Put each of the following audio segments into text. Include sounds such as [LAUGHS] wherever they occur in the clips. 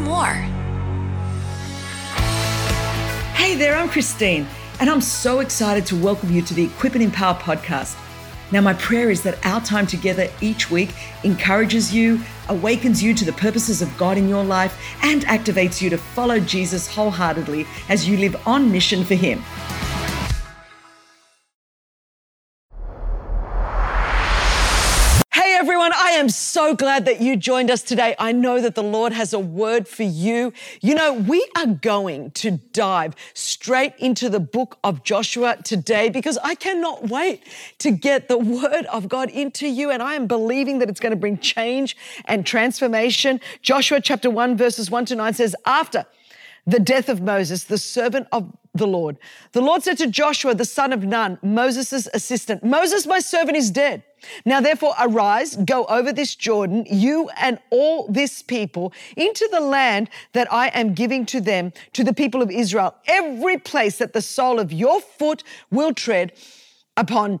more. Hey there, I'm Christine, and I'm so excited to welcome you to the Equip and Empower podcast. Now, my prayer is that our time together each week encourages you, awakens you to the purposes of God in your life, and activates you to follow Jesus wholeheartedly as you live on mission for Him. Am so glad that you joined us today. I know that the Lord has a word for you. You know, we are going to dive straight into the book of Joshua today because I cannot wait to get the word of God into you. And I am believing that it's going to bring change and transformation. Joshua chapter 1, verses 1 to 9 says, After the death of Moses, the servant of the Lord, the Lord said to Joshua, the son of Nun, Moses' assistant, Moses, my servant, is dead. Now, therefore, arise, go over this Jordan, you and all this people, into the land that I am giving to them, to the people of Israel. Every place that the sole of your foot will tread upon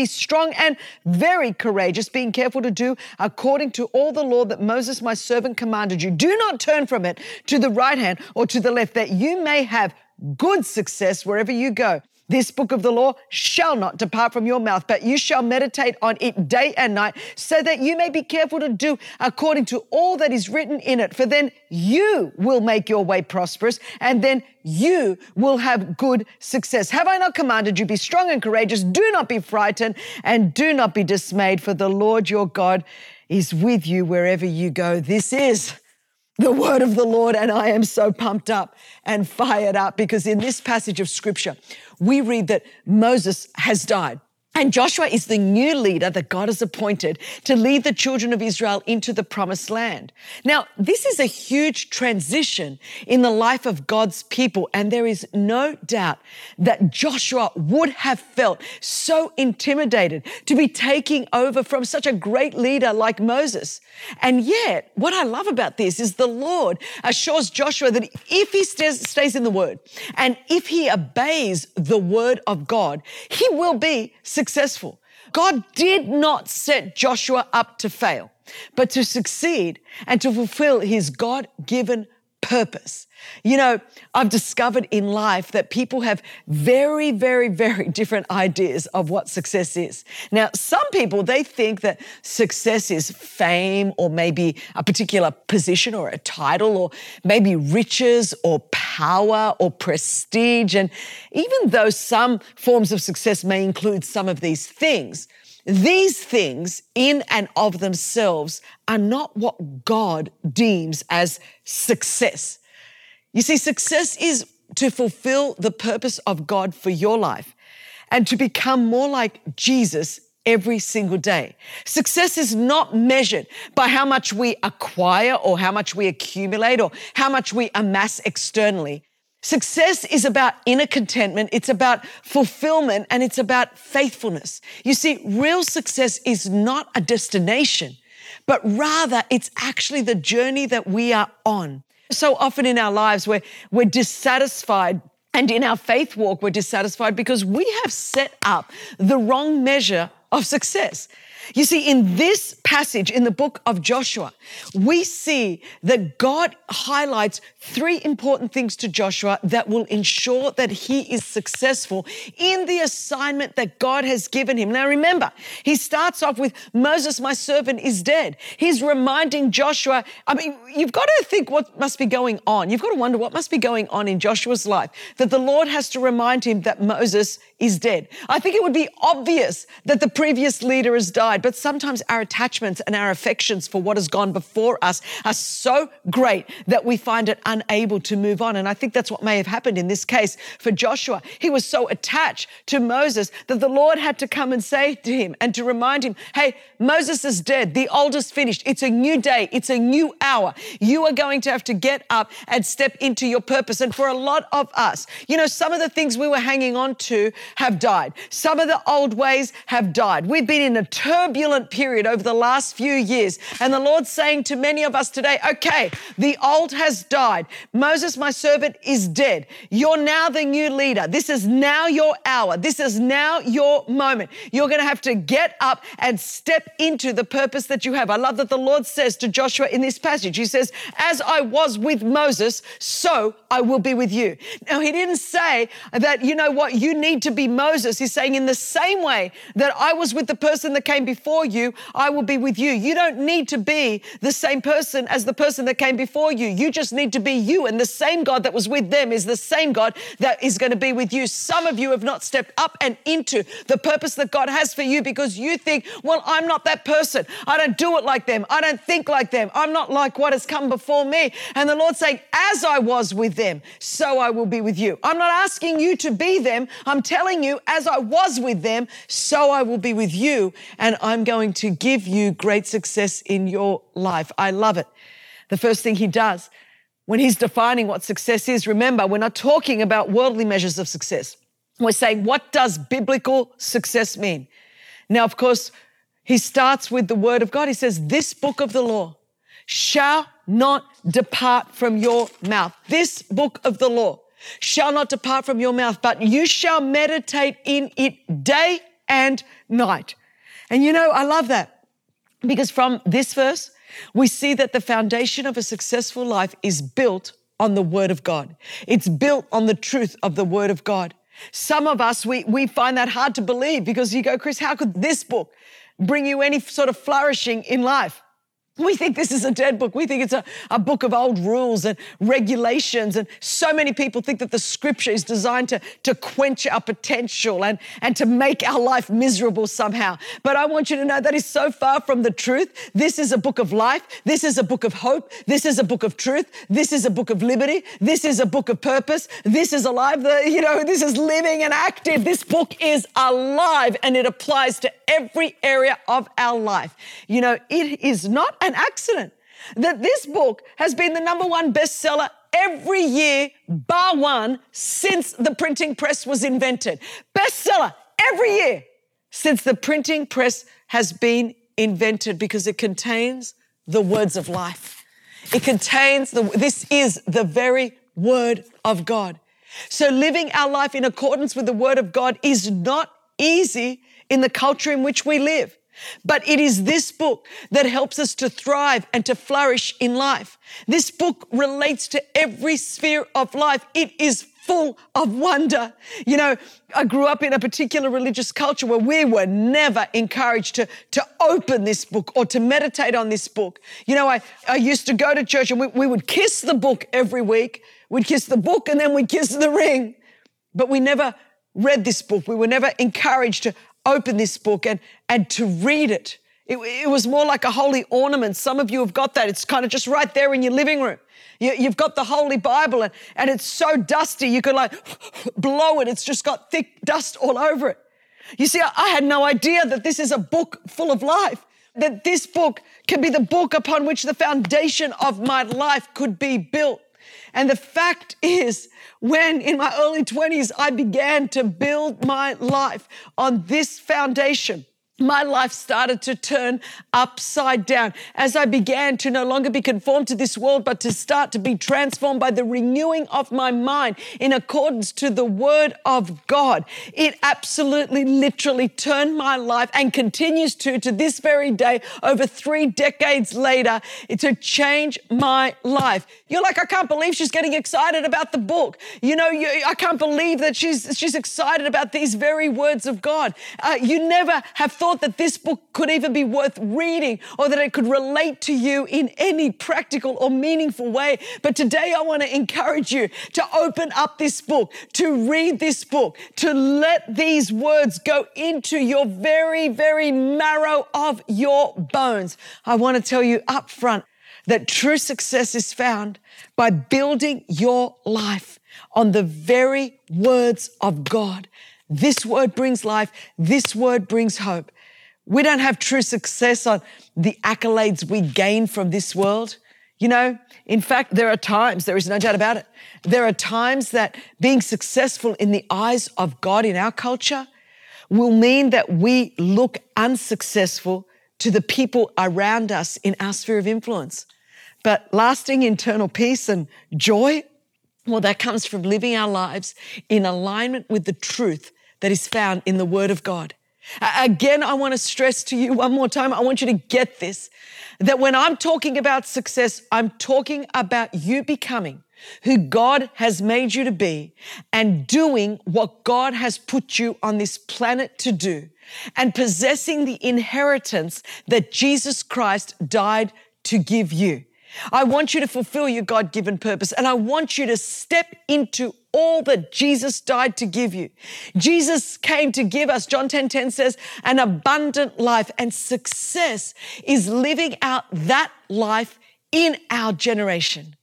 strong and very courageous, being careful to do according to all the law that Moses, my servant, commanded you. Do not turn from it to the right hand or to the left, that you may have good success wherever you go. This book of the law shall not depart from your mouth, but you shall meditate on it day and night, so that you may be careful to do according to all that is written in it. For then you will make your way prosperous, and then you will have good success. Have I not commanded you? Be strong and courageous. Do not be frightened, and do not be dismayed, for the Lord your God is with you wherever you go. This is the word of the Lord, and I am so pumped up and fired up because in this passage of scripture, we read that Moses has died. And Joshua is the new leader that God has appointed to lead the children of Israel into the promised land. Now, this is a huge transition in the life of God's people. And there is no doubt that Joshua would have felt so intimidated to be taking over from such a great leader like Moses. And yet, what I love about this is the Lord assures Joshua that if he stays, in the word and if he obeys the word of God, he will be successful. God did not set Joshua up to fail, but to succeed and to fulfill his God given purpose. You know, I've discovered in life that people have very, very, very different ideas of what success is. Now, some people, they think that success is fame or maybe a particular position or a title or maybe riches or power or prestige. And even though some forms of success may include some of these things, these things in and of themselves are not what God deems as success. You see, success is to fulfill the purpose of God for your life and to become more like Jesus every single day. Success is not measured by how much we acquire or how much we accumulate or how much we amass externally. Success is about inner contentment, it's about fulfillment, and it's about faithfulness. You see, real success is not a destination, but rather it's actually the journey that we are on. So often in our lives, we're, we're dissatisfied and in our faith walk, we're dissatisfied because we have set up the wrong measure of success. You see, in this passage in the book of Joshua, we see that God highlights three important things to Joshua that will ensure that he is successful in the assignment that God has given him. Now, remember, he starts off with Moses, my servant, is dead. He's reminding Joshua, I mean, you've got to think what must be going on. You've got to wonder what must be going on in Joshua's life that the Lord has to remind him that Moses is dead. I think it would be obvious that the previous leader has died but sometimes our attachments and our affections for what has gone before us are so great that we find it unable to move on. And I think that's what may have happened in this case for Joshua. He was so attached to Moses that the Lord had to come and say to him and to remind him, hey, Moses is dead. The old is finished. It's a new day. It's a new hour. You are going to have to get up and step into your purpose. And for a lot of us, you know, some of the things we were hanging on to have died. Some of the old ways have died. We've been in a turbulent period over the last few years. And the Lord's saying to many of us today, okay, the old has died. Moses, my servant, is dead. You're now the new leader. This is now your hour. This is now your moment. You're going to have to get up and step into the purpose that you have. I love that the Lord says to Joshua in this passage, He says, As I was with Moses, so I will be with you. Now, He didn't say that, you know what, you need to be Moses. He's saying, in the same way that I was with the person that came before you, I will be with you. You don't need to be the same person as the person that came before you. You just need to be you. And the same God that was with them is the same God that is going to be with you. Some of you have not stepped up and into the purpose that God has for you because you think, well, I'm not that person. I don't do it like them. I don't think like them. I'm not like what has come before me. And the Lord's saying, as I was with them, so I will be with you. I'm not asking you to be them. I'm telling you, as I was with them, so I will be with you. And I'm going to give you great success in your life. I love it. The first thing he does when he's defining what success is, remember, we're not talking about worldly measures of success. We're saying, what does biblical success mean? Now, of course, he starts with the word of God. He says, This book of the law shall not depart from your mouth. This book of the law shall not depart from your mouth, but you shall meditate in it day and night. And you know, I love that because from this verse, we see that the foundation of a successful life is built on the word of God. It's built on the truth of the word of God. Some of us, we, we find that hard to believe because you go, Chris, how could this book bring you any sort of flourishing in life? We think this is a dead book. We think it's a, a book of old rules and regulations. And so many people think that the scripture is designed to, to quench our potential and, and to make our life miserable somehow. But I want you to know that is so far from the truth. This is a book of life. This is a book of hope. This is a book of truth. This is a book of liberty. This is a book of purpose. This is alive. The, you know, this is living and active. This book is alive and it applies to every area of our life. You know, it is not an accident that this book has been the number one bestseller every year, bar one, since the printing press was invented. Bestseller every year since the printing press has been invented because it contains the words of life. It contains the, this is the very word of God. So living our life in accordance with the word of God is not easy in the culture in which we live. But it is this book that helps us to thrive and to flourish in life. This book relates to every sphere of life. It is full of wonder. You know, I grew up in a particular religious culture where we were never encouraged to, to open this book or to meditate on this book. You know, I, I used to go to church and we, we would kiss the book every week. We'd kiss the book and then we'd kiss the ring. But we never read this book. We were never encouraged to open this book and, and to read it. it. It was more like a holy ornament. Some of you have got that. It's kind of just right there in your living room. You, have got the Holy Bible and, and it's so dusty, you could like [LAUGHS] blow it. It's just got thick dust all over it. You see, I, I had no idea that this is a book full of life, that this book can be the book upon which the foundation of my life could be built. And the fact is, when in my early 20s, I began to build my life on this foundation my life started to turn upside down as I began to no longer be conformed to this world, but to start to be transformed by the renewing of my mind in accordance to the word of God. It absolutely, literally turned my life and continues to, to this very day, over three decades later, to change my life. You're like, I can't believe she's getting excited about the book. You know, you, I can't believe that she's, she's excited about these very words of God. Uh, you never have thought thought that this book could even be worth reading or that it could relate to you in any practical or meaningful way. But today I want to encourage you to open up this book, to read this book, to let these words go into your very, very marrow of your bones. I want to tell you up front that true success is found by building your life on the very words of God. This word brings life. This word brings hope. We don't have true success on the accolades we gain from this world. You know, in fact, there are times, there is no doubt about it, there are times that being successful in the eyes of God in our culture will mean that we look unsuccessful to the people around us in our sphere of influence. But lasting internal peace and joy, well, that comes from living our lives in alignment with the truth that is found in the Word of God. Again, I want to stress to you one more time. I want you to get this that when I'm talking about success, I'm talking about you becoming who God has made you to be and doing what God has put you on this planet to do and possessing the inheritance that Jesus Christ died to give you. I want you to fulfill your God given purpose and I want you to step into all that Jesus died to give you. Jesus came to give us, John 10 10 says, an abundant life and success is living out that life in our generation.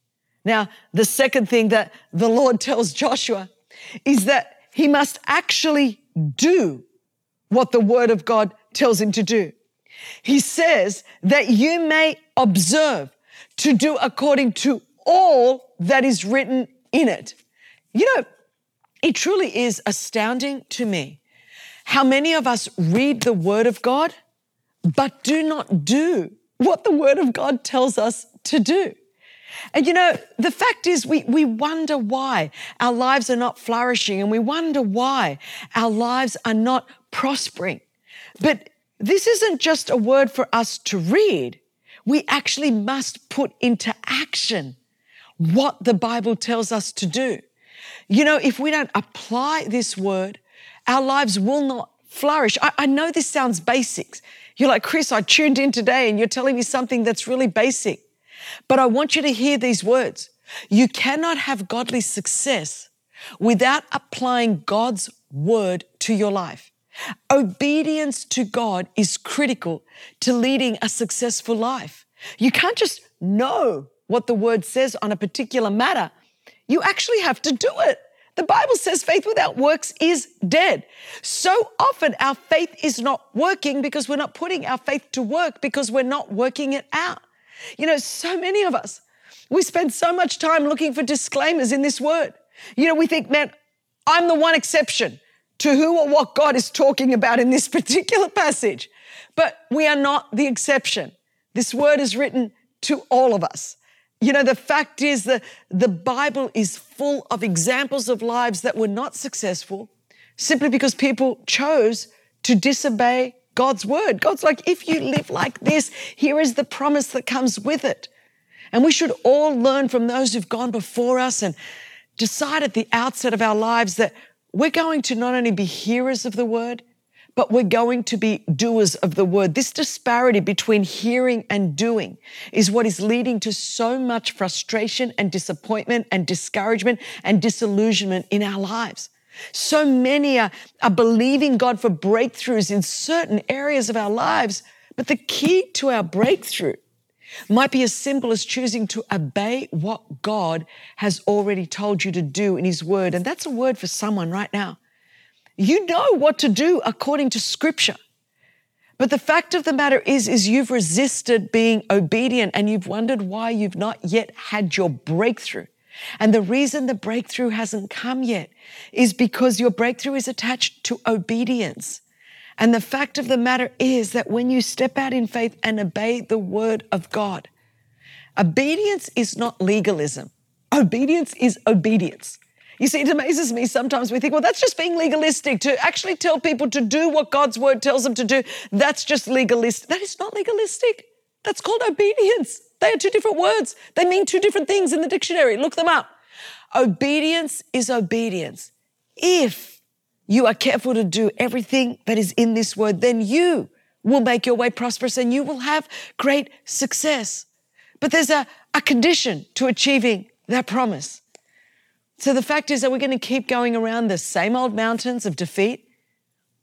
Now, the second thing that the Lord tells Joshua is that he must actually do what the word of God tells him to do. He says that you may observe to do according to all that is written in it. You know, it truly is astounding to me how many of us read the Word of God, but do not do what the Word of God tells us to do. And you know, the fact is, we, we wonder why our lives are not flourishing and we wonder why our lives are not prospering. But this isn't just a word for us to read we actually must put into action what the Bible tells us to do. You know, if we don't apply this word, our lives will not flourish. I, I, know this sounds basic. You're like, Chris, I tuned in today and you're telling me something that's really basic. But I want you to hear these words. You cannot have godly success without applying God's word to your life. Obedience to God is critical to leading a successful life. You can't just know what the word says on a particular matter. You actually have to do it. The Bible says faith without works is dead. So often our faith is not working because we're not putting our faith to work because we're not working it out. You know, so many of us, we spend so much time looking for disclaimers in this word. You know, we think, man, I'm the one exception to who or what God is talking about in this [LAUGHS] particular passage. But we are not the exception. This word is written to all of us. You know, the fact is that the Bible is full of examples of lives that were not successful simply because people chose to disobey God's word. God's like, if you live like this, here is the promise that comes with it. And we should all learn from those who've gone before us and decide at the outset of our lives that we're going to not only be hearers of the word, but we're going to be doers of the word. This disparity between hearing and doing is what is leading to so much frustration and disappointment and discouragement and disillusionment in our lives. So many are, are believing God for breakthroughs in certain areas of our lives, but the key to our breakthrough might be as simple as choosing to obey what God has already told you to do in His Word. And that's a word for someone right now. You know what to do according to Scripture. But the fact of the matter is, is you've resisted being obedient and you've wondered why you've not yet had your breakthrough. And the reason the breakthrough hasn't come yet is because your breakthrough is attached to obedience. And the fact of the matter is that when you step out in faith and obey the word of God, obedience is not legalism. Obedience is obedience. You see, it amazes me sometimes we think, well, that's just being legalistic. To actually tell people to do what God's word tells them to do, that's just legalistic. That is not legalistic. That's called obedience. They are two different words. They mean two different things in the dictionary. Look them up. Obedience is obedience. If you are careful to do everything that is in this word, then you will make your way prosperous and you will have great success. But there's a, a condition to achieving that promise. So the fact is that we're going to keep going around the same old mountains of defeat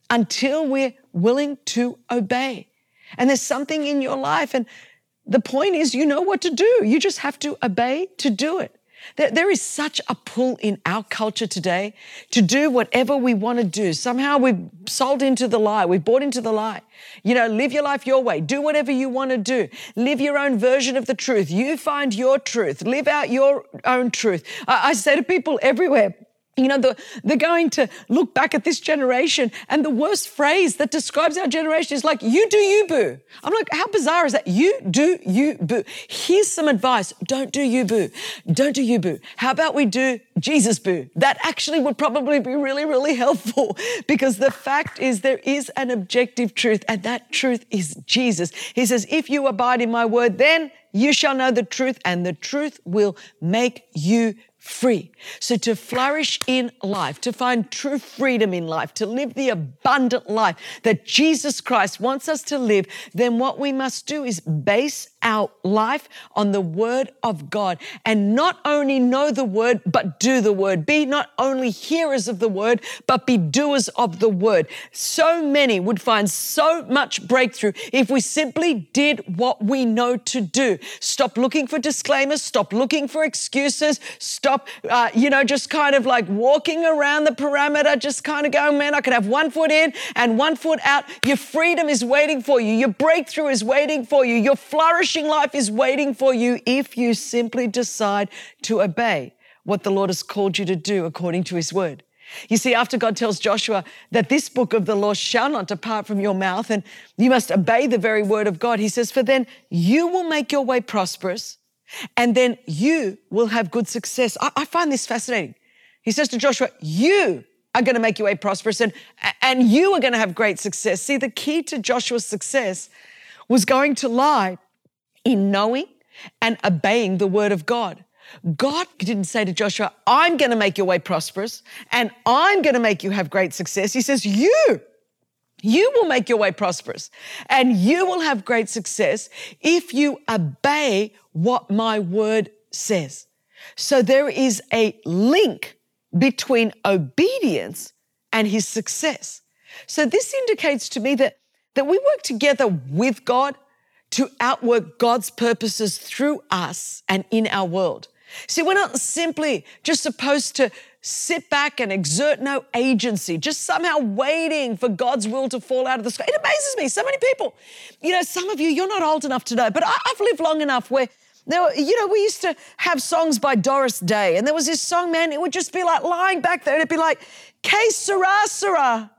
until we're willing to obey. And there's something in your life, and the point is, you know what to do. You just have to obey to do it. There, there is such a pull in our culture today to do whatever we want to do. Somehow we've sold into the lie. We've bought into the lie. You know, live your life your way. Do whatever you want to do. Live your own version of the truth. You find your truth. Live out your own truth. I, I say to people everywhere, you know, the, they're going to look back at this generation, and the worst phrase that describes our generation is like, you do you boo. I'm like, how bizarre is that? You do you boo. Here's some advice don't do you boo. Don't do you boo. How about we do Jesus boo? That actually would probably be really, really helpful [LAUGHS] because the fact is there is an objective truth, and that truth is Jesus. He says, if you abide in my word, then you shall know the truth, and the truth will make you free. So to flourish in life, to find true freedom in life, to live the abundant life that Jesus Christ wants us to live, then what we must do is base our life on the word of God and not only know the word, but do the word. Be not only hearers of the word, but be doers of the word. So many would find so much breakthrough if we simply did what we know to do. Stop looking for disclaimers, stop looking for excuses, stop, uh, you know, just kind of like walking around the parameter, just kind of going, man, I could have one foot in and one foot out. Your freedom is waiting for you. Your breakthrough is waiting for you. Your flourishing life is waiting for you if you simply decide to obey what the Lord has called you to do according to his word. You see, after God tells Joshua that this book of the law shall not depart from your mouth and you must obey the very word of God, he says, For then you will make your way prosperous and then you will have good success. I, I find this fascinating. He says to Joshua, You are going to make your way prosperous and, and you are going to have great success. See, the key to Joshua's success was going to lie in knowing and obeying the word of God. God didn't say to Joshua, I'm going to make your way prosperous and I'm going to make you have great success. He says, You, you will make your way prosperous and you will have great success if you obey what my word says. So there is a link between obedience and his success. So this indicates to me that, that we work together with God to outwork God's purposes through us and in our world. See, we're not simply just supposed to sit back and exert no agency, just somehow waiting for God's will to fall out of the sky. It amazes me. So many people, you know, some of you, you're not old enough to know, but I've lived long enough where were, you know, we used to have songs by Doris Day, and there was this song, man, it would just be like lying back there, and it'd be like, Que sera, sera.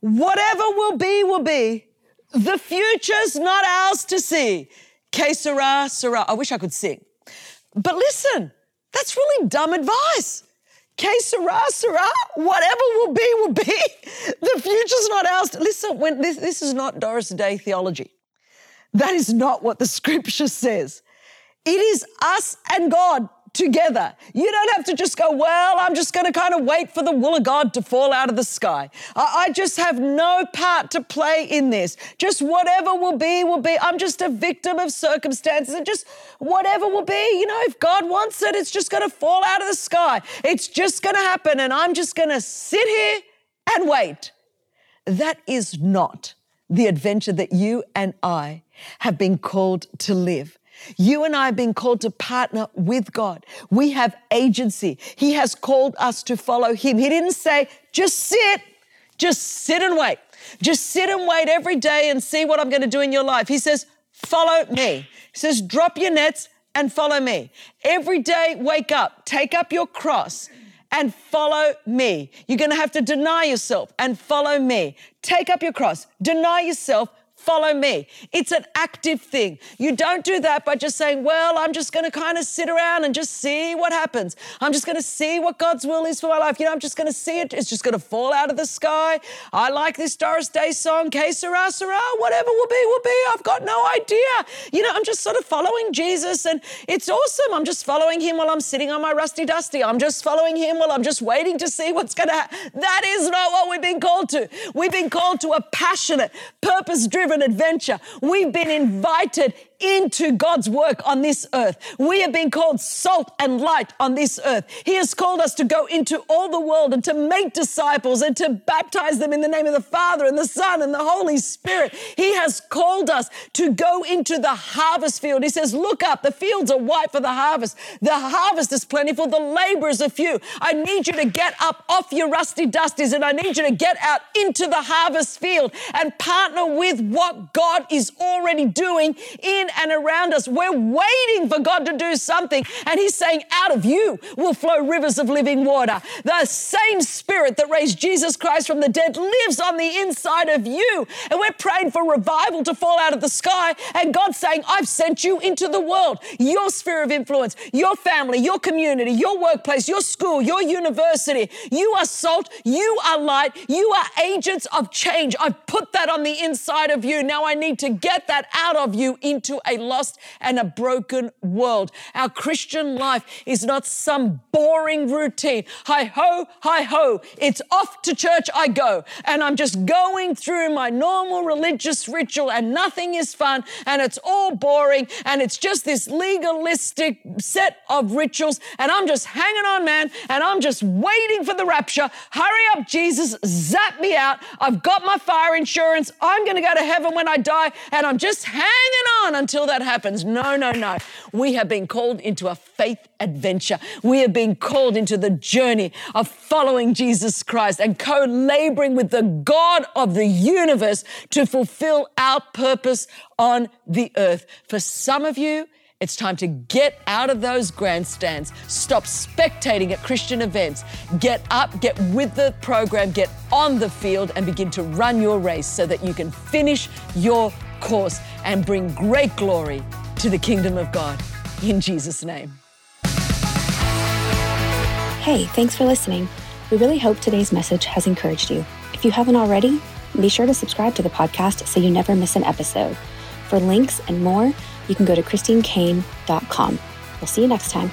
Whatever will be, will be. The future's not ours to see. Que sera, sera. I wish I could sing. But listen, that's really dumb advice. Que sera, sera. Whatever will be, will be. [LAUGHS] The future's not ours. Listen, when this, this is not Doris Day theology. That is not what the scripture says. It is us and God together. You don't have to just go, well, I'm just going to kind of wait for the will of God to fall out of the sky. I, I, just have no part to play in this. Just whatever will be, will be. I'm just a victim of circumstances and just whatever will be. You know, if God wants it, it's just going to fall out of the sky. It's just going to happen. And I'm just going to sit here and wait. That is not the adventure that you and I have been called to live. You and I have been called to partner with God. We have agency. He has called us to follow Him. He didn't say, just sit, just sit and wait. Just sit and wait every day and see what I'm going to do in your life. He says, follow me. He says, drop your nets and follow me. Every day, wake up, take up your cross and follow me. You're going to have to deny yourself and follow me. Take up your cross, deny yourself, follow me. It's an active thing. You don't do that by just saying, well, I'm just going to kind of sit around and just see what happens. I'm just going to see what God's will is for my life. You know, I'm just going to see it. It's just going to fall out of the sky. I like this Doris Day song, sera, sera, whatever will be, will be. I've got no idea. You know, I'm just sort of following Jesus and it's awesome. I'm just following him while I'm sitting on my rusty dusty. I'm just following him while I'm just waiting to see what's going to happen. That is not what we've been called to. We've been called to a passionate, purpose driven, an adventure. We've been invited into God's work on this earth. We have been called salt and light on this earth. He has called us to go into all the world and to make disciples and to baptize them in the name of the Father and the Son and the Holy Spirit. He has called us to go into the harvest field. He says, Look up, the fields are white for the harvest. The harvest is plentiful, the laborers are few. I need you to get up off your rusty dusties and I need you to get out into the harvest field and partner with what God is already doing in and around us. We're waiting for God to do something. And He's saying, out of you will flow rivers of living water. The same Spirit that raised Jesus Christ from the dead lives on the inside of you. And we're praying for revival to fall out of the sky. And God's saying, I've sent you into the world, your sphere of influence, your family, your community, your workplace, your school, your university. You are salt, you are light, you are agents of change. I've put that on the inside of you. Now I need to get that out of you into a lost and a broken world. Our Christian life is not some boring routine. Hi ho, hi ho. It's off to church I go. And I'm just going through my normal religious ritual and nothing is fun and it's all boring and it's just this legalistic set of rituals and I'm just hanging on, man, and I'm just waiting for the rapture. Hurry up, Jesus, zap me out. I've got my fire insurance. I'm going to go to heaven when I die and I'm just hanging on until until that happens. No, no, no. We have been called into a faith adventure. We have been called into the journey of following Jesus Christ and co laboring with the God of the universe to fulfill our purpose on the earth. For some of you, it's time to get out of those grandstands. Stop spectating at Christian events. Get up, get with the program, get on the field, and begin to run your race so that you can finish your course and bring great glory to the kingdom of God. In Jesus' name. Hey, thanks for listening. We really hope today's message has encouraged you. If you haven't already, be sure to subscribe to the podcast so you never miss an episode. For links and more, you can go to christinecaine.com. We'll see you next time.